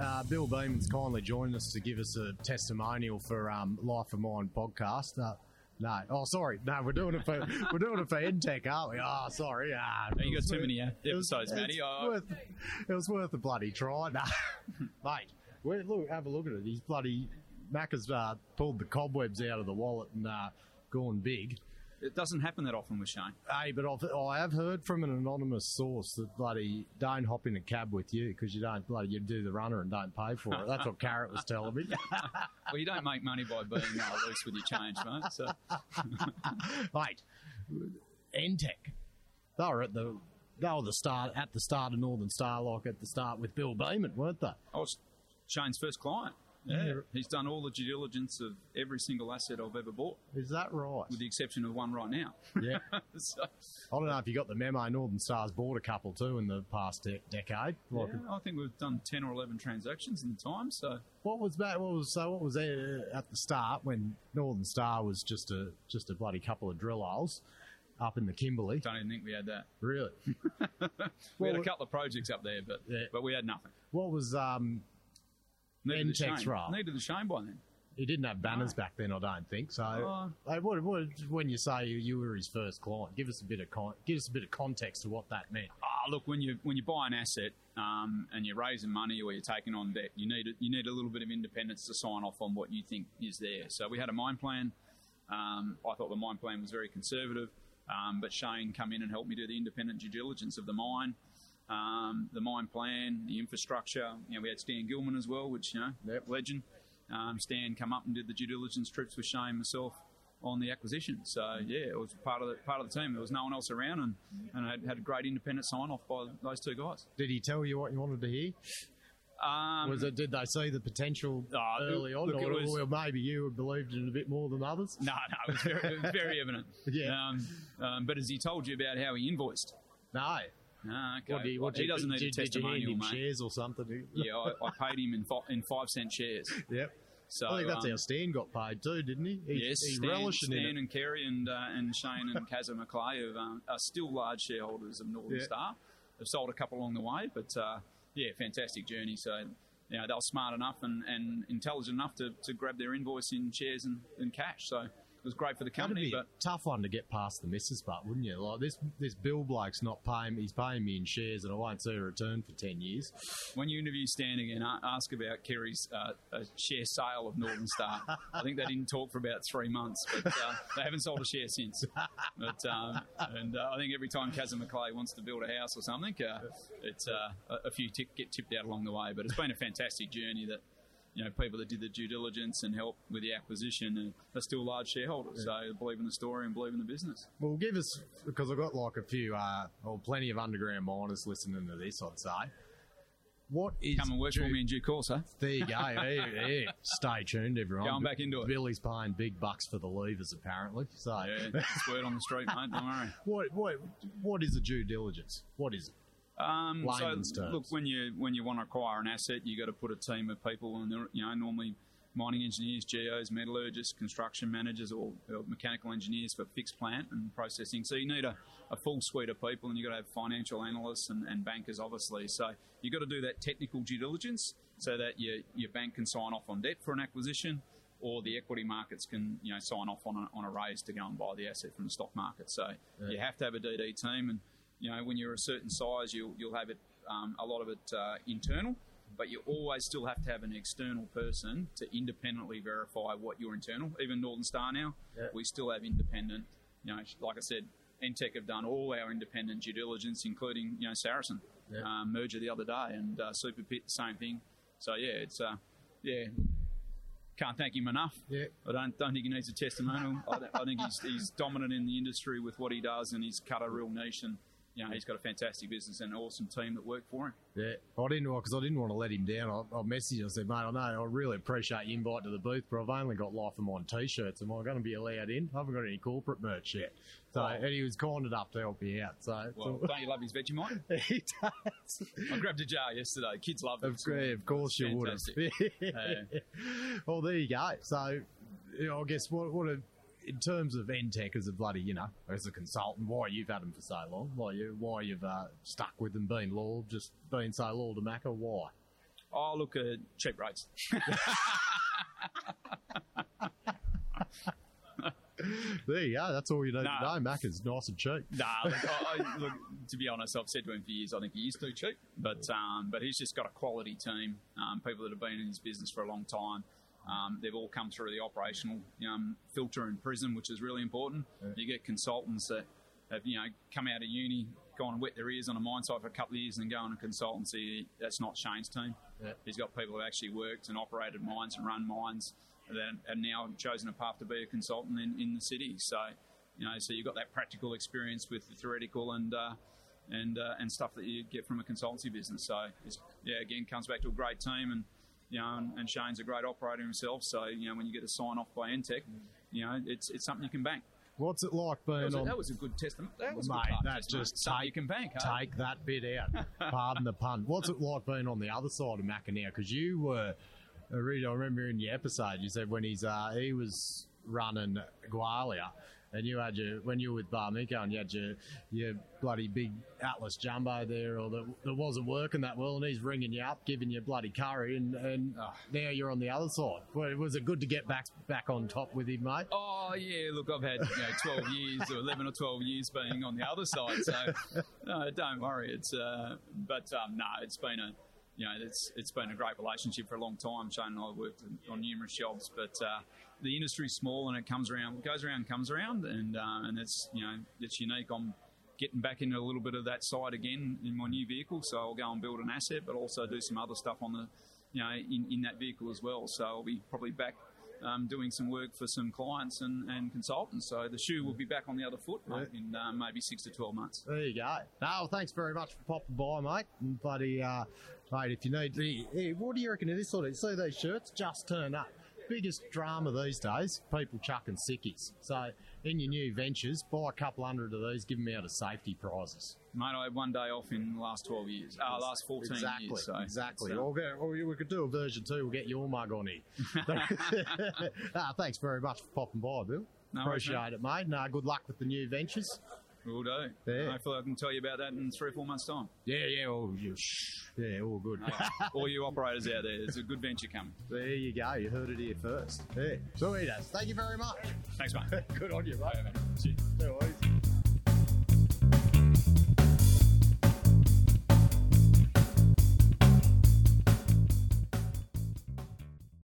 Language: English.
uh, Bill Beament's kindly joined us to give us a testimonial for um, Life of Mine podcast. Uh, no, oh sorry, no, we're doing it for we're doing it for Entech, aren't we? Oh, sorry. Ah, you got too worth- many uh, it was- episodes, Matty. Oh, worth- it was worth a bloody try, no. mate. we look, have a look at it. He's bloody Mac has uh, pulled the cobwebs out of the wallet and uh, gone big. It doesn't happen that often with Shane. Hey, but I've, I have heard from an anonymous source that bloody don't hop in a cab with you because you don't bloody you do the runner and don't pay for it. That's what Carrot was telling me. Well, you don't make money by being uh, loose with your change, mate. So Mate, Entech, they were at the they were the start at the start of Northern Star, like at the start with Bill Beament, weren't they? I was Shane's first client. Yeah. He's done all the due diligence of every single asset I've ever bought, Is that right? with the exception of one right now. Yeah. so, I don't know if you got the memo. Northern Star's bought a couple too in the past de- decade. Like, yeah, I think we've done 10 or 11 transactions in the time. So, What was that? What was so? What was there at the start when Northern Star was just a just a bloody couple of drill holes up in the Kimberley? I don't even think we had that. Really? We Well, had a couple of projects up there, but Yeah. but we had nothing. What was um? Needed the Entech's Shane. role. Needed the Shane by then. He didn't have banners back then, I don't think. So, Oh. Hey, what, what, when you say you, you were his first client, give us a bit of con- give us a bit of context to what that meant. Ah, look, when you when you buy an asset um, and you're raising money or you're taking on debt, you need a, you need a little bit of independence to sign off on what you think is there. So we had a mine plan. Um, I thought the mine plan was very conservative, um, but Shane come in and helped me do the independent due diligence of the mine, um, the mine plan, the infrastructure. You know, we had Stan Gilman as well, which you know, Yep. legend. Um, Stan come up and did the due diligence trips with Shane myself on the acquisition. So yeah, it was part of the part of the team. There was no one else around, and and I had, had a great independent sign off by those two guys. Did he tell you what you wanted to hear? Um, Was it? Did they see the potential Ah, early on, look, or, was- or maybe you believed in it a bit more than others? No, no, it was very, it was very evident. Yeah. Um, um, but has he told you about how he invoiced? No. Okay. What do you, what he you- doesn't need did, a did you hand him mate. shares or something? Yeah, I, I paid him in five, in five cent shares. Yep. So I think that's um, how Stan got paid too, didn't he? he Yes, he Stan, Stan and Kerry and uh, and Shane and Kazza McLeay have, um, are still large shareholders of Northern Yeah. Star. They've sold a couple along the way, but uh, yeah, fantastic journey. So you know, they were smart enough and, and intelligent enough to, to grab their invoice in shares and, and cash. So was great for the company. But a tough one to get past the missus, but wouldn't you? Like this, this Bill bloke's not paying. He's paying me in shares, and I won't see a return for ten years. when you interview Stan again, ask about Kerry's uh, share sale of Northern Star. I think they didn't talk for about three months, but uh, they haven't sold a share since. But um, and uh, I think every time Kazza McLeay wants to build a house or something, uh, it's uh, a- few tip, get tipped out along the way. But it's been a fantastic journey that. You know, people that did the due diligence and helped with the acquisition and are still large shareholders. So they believe in the story and believe in the business. Well, give us because I've got like a few, uh, or plenty of underground miners listening to this. I'd say. What is Come and work for me in due course, eh? There you go. Yeah, yeah. Stay tuned, everyone. Going back into it. Billy's paying big bucks for the levers, apparently. So, Yeah, word on the street, mate. Don't worry. what, what, what is a due diligence? What is it? Um, so terms. look, when you when you want to acquire an asset, you got to put a team of people, and you know normally mining engineers, geos, metallurgists, construction managers, or, or mechanical engineers for fixed plant and processing. So you need a, a full suite of people, and you got to have financial analysts and, and bankers, obviously. So you got to do that technical due diligence so that your your bank can sign off on debt for an acquisition. Or the equity markets can, you know, sign off on a, on a raise to go and buy the asset from the stock market. So you have to have a DD team, and you know, when you're a certain size, you'll you'll have it um, a lot of it uh, internal, but you always still have to have an external person to independently verify what your internal. Even Northern Star now, Yeah. we still have independent. You know, like I said, Entech have done all our independent due diligence, including you know Saracen Yeah. um, merger the other day, and uh, Super Pit same thing. So yeah, it's uh, yeah. Can't thank him enough. Yeah. I don't don't think he needs a testimonial. I, I think he's, he's dominant in the industry with what he does, and he's cut a real niche. And you know, he's got a fantastic business and an awesome team that work for him. Yeah, I didn't because I didn't want to let him down. I, I messaged him. I said, "Mate, I know I really appreciate your invite to the booth, but I've only got Life of Mine t-shirts. Am I going to be allowed in? I haven't got any corporate merch yet." So, Oh. and he was kind enough to help me out. So, Well, don't you love his Vegemite? he does. I grabbed a jar yesterday. Kids love it. Of, yeah, of course you would Fantastic. well, there you go. So, you know, I guess what what a, in terms of Entech as a bloody, you know, as a consultant, why you've had them for so long, why you why you've uh, stuck with them, been loyal, just been so loyal to Macca, why? Oh, look at cheap rates. There you go. That's all you need Nah. to know. Macca's nice and cheap. Nah, look, I, I, look, to be honest, I've said to him for years, I think he is too cheap. But um, but he's just got a quality team, um, people that have been in his business for a long time. Um, they've all come through the operational um, filter in prison, which is really important. You get consultants that have you know come out of uni, gone and wet their ears on a mine site for a couple of years, and go on a consultancy. That's not Shane's team. Yeah. He's got people who actually worked and operated mines and run mines, that have now chosen a path to be a consultant in, in the city. So, you know, so you've got that practical experience with the theoretical and uh, and uh, and stuff that you get from a consultancy business. So, it's, yeah, again, comes back to a great team, and you know, and, and Shane's a great operator himself. So, you know, when you get a sign off by Entech, you know, it's it's something you can bank. What's it like being That was, a, on? that was a good testament. That was Mate, good part, that's testament. just take- you can bank. Take that bit out. Pardon the pun. What's it like being on the other side of Macca now? Because you were, I remember in your episode, you said when he's uh, he was running Gwalia, and you had your when you were with Barminco and you had your your bloody big Atlas Jumbo there, or that, that wasn't working that well, and he's ringing you up, giving you bloody curry, and and Oh. now you're on the other side. Well, was it good to get back back on top with him, mate? Oh yeah, look, I've had you know, twelve years or eleven or twelve years being on the other side, so no, don't worry. It's uh, but um, no, it's been a you know it's it's been a great relationship for a long time. Shane and I worked on numerous jobs, but uh, the industry's small and it comes around, goes around, comes around, and uh, and it's you know it's unique. I'm getting back into a little bit of that side again in my new vehicle, so I'll go and build an asset, but also do some other stuff on the you know in, in that vehicle as well. So I'll be probably back um, doing some work for some clients and, and consultants. So the shoe will be back on the other foot mate, in uh, maybe six to 12 months. There you go. No, thanks very much for popping by, mate. And buddy, uh, mate, if you need, hey, what do you reckon of this sort of? See these shirts just turn up. Biggest drama these days, people chucking sickies. So in your new ventures, buy a couple hundred of these, give them out as safety prizes. Mate, I had one day off in the last 12 years, uh, last 14 exactly, years. So exactly. uh, Or, we could do a version two. We'll get your mug on here. ah, thanks very much for popping by, Bill. No worries, Appreciate it, mate. No, good luck with the new ventures. Will do. Yeah. Hopefully I can tell you about that in three or four months' time. Yeah, yeah, oh, all, you- shh. yeah, all good. All you operators out there, it's a good venture coming. There you go. You heard it here first. Yeah. Sweet as. Thank you very much. Thanks, mate. Good on you, mate. Yeah, man. Cheers. No worries.